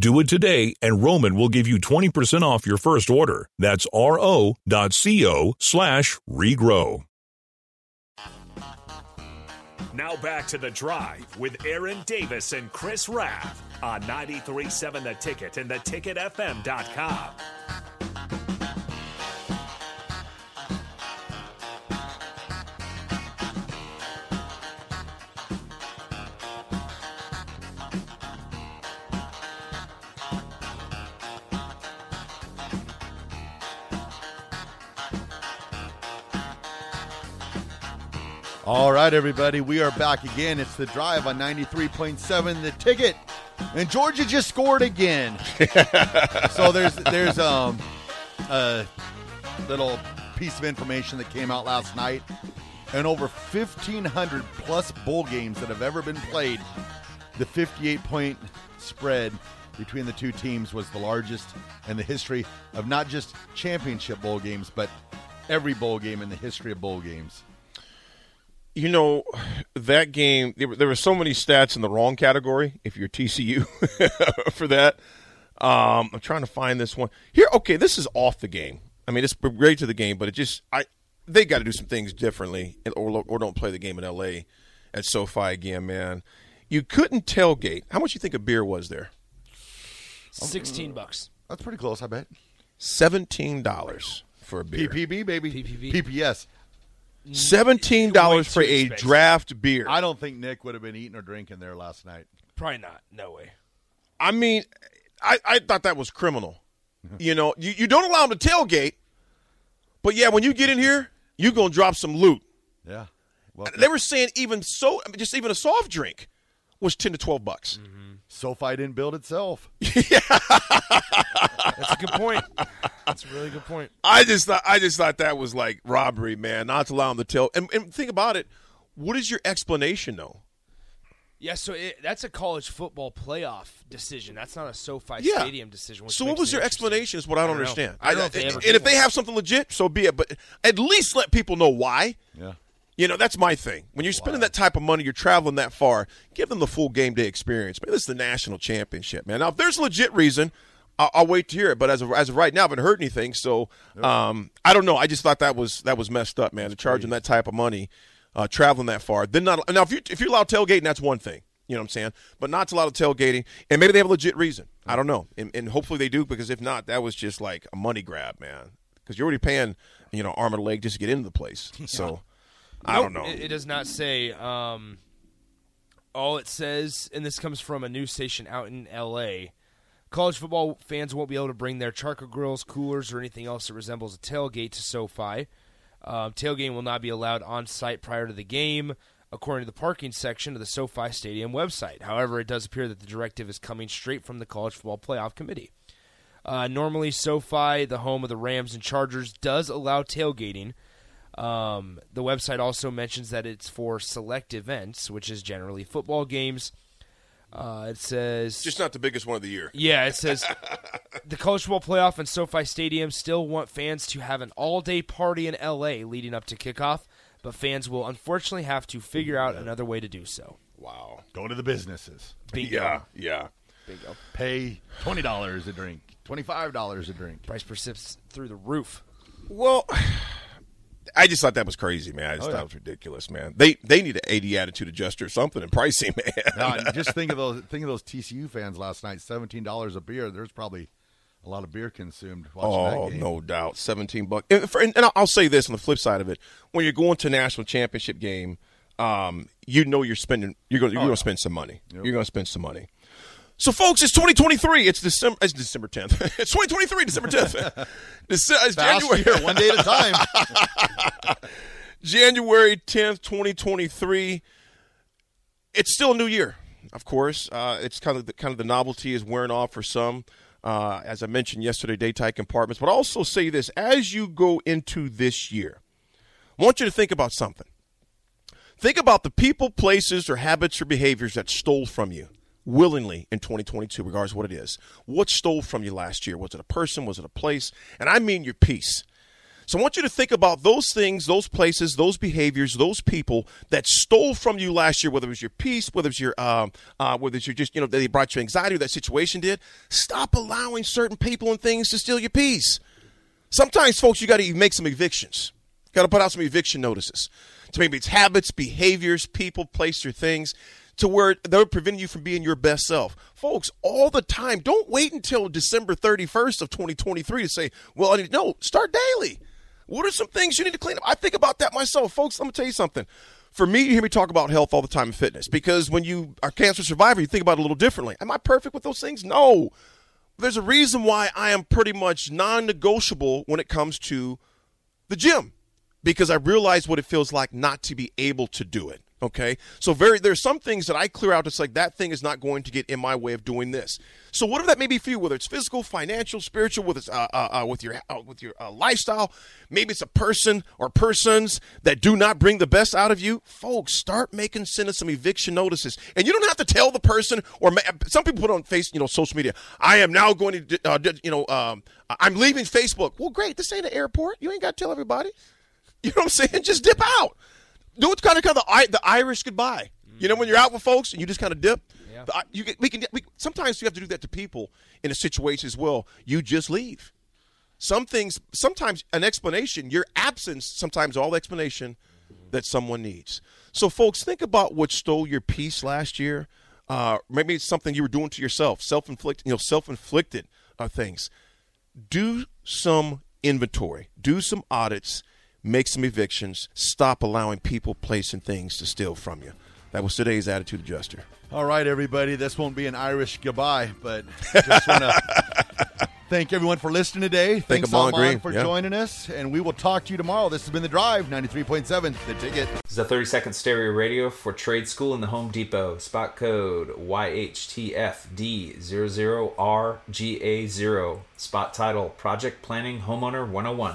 Do it today, and Roman will give you 20% off your first order. That's ro.co slash regrow. Now back to the drive with Aaron Davis and Chris Raff on 93.7 The Ticket and theticketfm.com. All right, everybody, we are back again. It's the drive on 93.7 the ticket. And Georgia just scored again. so there's there's um a little piece of information that came out last night. And over 1,500 plus bowl games that have ever been played, the 58 point spread between the two teams was the largest in the history of not just championship bowl games, but every bowl game in the history of bowl games. You know that game there were, there were so many stats in the wrong category if you're tcu for that um, i'm trying to find this one here okay this is off the game i mean it's great to the game but it just i they got to do some things differently or, or don't play the game in la at sofi again man you couldn't tailgate how much you think a beer was there 16 bucks. That's pretty close, I bet. $17 for a beer PPB, baby. PPB. PPS. $17 for a expensive. draft beer I don't think Nick would have been eating or drinking there last night. Probably not. No way. I mean, I, I thought that was criminal. you know, you, you don't allow them to tailgate, but yeah, when you get in here, you're going to drop some loot. Yeah. Well, They were saying even so, I mean, just even a soft drink was 10 to 12 bucks. Mm-hmm. SoFi didn't build itself. yeah. That's a good point. That's a really good point. I just thought I just thought that was like robbery, man, not to allow them to tell. And, and think about it. What is your explanation, though? Yeah, so it, that's a college football playoff decision. That's not a SoFi Yeah. Stadium decision. So what was your explanation? Is what I don't, I don't know. understand. I don't know if they ever and if they have something legit, so be it. But at least let people know why. Yeah. You know, that's my thing. When you're spending that type of money, you're traveling that far, give them the full game day experience. Man, this is the national championship, man. Now, if there's a legit reason, I'll, I'll wait to hear it. But as of, as of right now, I haven't heard anything. So um, I don't know. I just thought that was that was messed up, man. To charge them that type of money, uh, traveling that far. Then not now if you if you allow tailgating, that's one thing. You know what I'm saying? But not to allow tailgating, and maybe they have a legit reason. I don't know, and, and hopefully they do because if not, that was just like a money grab, man. Because you're already paying, you know, arm and a leg just to get into the place. So. I don't know. It, it does not say. Um, all it says, and this comes from a news station out in L.A. College football fans won't be able to bring their charcoal grills, coolers, or anything else that resembles a tailgate to SoFi. Um, tailgating will not be allowed on site prior to the game, according to the parking section of the SoFi Stadium website. However, it does appear that the directive is coming straight from the College Football Playoff Committee. Uh, normally, SoFi, the home of the Rams and Chargers, does allow tailgating. Um, the website also mentions that it's for select events, which is generally football games. Uh, it says just not the biggest one of the year. yeah, it says the college football playoff and SoFi Stadium still want fans to have an all-day party in LA leading up to kickoff, but fans will unfortunately have to figure out another way to do so. Wow. Go to the businesses. Bingo. Yeah, yeah. Bingo. Pay twenty dollars a drink, twenty five dollars a drink. Price persists through the roof. Well, I just thought that was crazy, man. I just Oh, thought yeah. it was ridiculous, man. They they need an AD attitude adjuster or something in pricing, man. Now, just think of those. Think of those TCU fans last night. Seventeen dollars a beer. There's probably a lot of beer consumed watching Oh, that game. no doubt, seventeen bucks. And, for, and I'll say this on the flip side of it: when you're going to national championship game, um, you know you're spending you're going you're going to spend some money. You're going to spend some money. So, folks, it's 2023. It's December. It's December 10th. it's 2023, December 10th. Dece- it's Fast January. year, one day at a time. January 10th, 2023. It's still a new year, of course. Uh, it's kind of the, kind of the novelty is wearing off for some. Uh, as I mentioned yesterday, daytime compartments. But I'll also say this: as you go into this year, I want you to think about something. Think about the people, places, or habits or behaviors that stole from you willingly in 2022, regardless what it is. What stole from you last year? Was it a person? Was it a place? And I mean your peace. So I want you to think about those things, those places, those behaviors, those people that stole from you last year, whether it was your peace, whether it's your, um, uh, whether it's your just, you know, they brought you anxiety or that situation did. Stop allowing certain people and things to steal your peace. Sometimes, folks, you got to make some evictions. Got to put out some eviction notices. So maybe it's habits, behaviors, people, place, or things to where they're preventing you from being your best self. Folks, all the time. Don't wait until December 31st of 2023 to say, well, I need, no, start daily. What are some things you need to clean up? I think about that myself. Folks, let me tell you something. For me, you hear me talk about health all the time and fitness because when you are cancer survivor, you think about it a little differently. Am I perfect with those things? No. There's a reason why I am pretty much non negotiable when it comes to the gym because I realize what it feels like not to be able to do it. Okay, so very there's some things that I clear out. It's like that thing is not going to get in my way of doing this. So whatever that may be for you, whether it's physical, financial, spiritual, with uh, uh, uh, with your uh, with your uh, lifestyle, maybe it's a person or persons that do not bring the best out of you. Folks, start making sending some eviction notices, and you don't have to tell the person. Or ma- some people put on face, you know, social media. I am now going to, uh, you know, um, I'm leaving Facebook. Well, great. This ain't an airport. You ain't got to tell everybody. You know what I'm saying? Just dip out. Do it kind of kind of the, the Irish goodbye. You know, when you're out with folks and you just kind of dip. The you get, we can we, sometimes you have to do that to people in a situation as well. You just leave. Some things, sometimes an explanation, your absence, sometimes all explanation that someone needs. So, folks, think about what stole your peace last year. Uh, maybe it's something you were doing to yourself, self-inflicted, you know, self-inflicted uh, things do some inventory, do some audits, make some evictions, stop allowing people, place, and things to steal from you. That was today's attitude adjuster. All right, everybody. This won't be an Irish goodbye, but just want to thank everyone for listening today. Thanks, Amon Salman, Green. for Yeah. joining us, and we will talk to you tomorrow. This has been The Drive, 93.7, The Ticket. This is a 30 second stereo radio for Trade School in the Home Depot. Spot code YHTFD00RGA0. Spot title Project Planning Homeowner 101.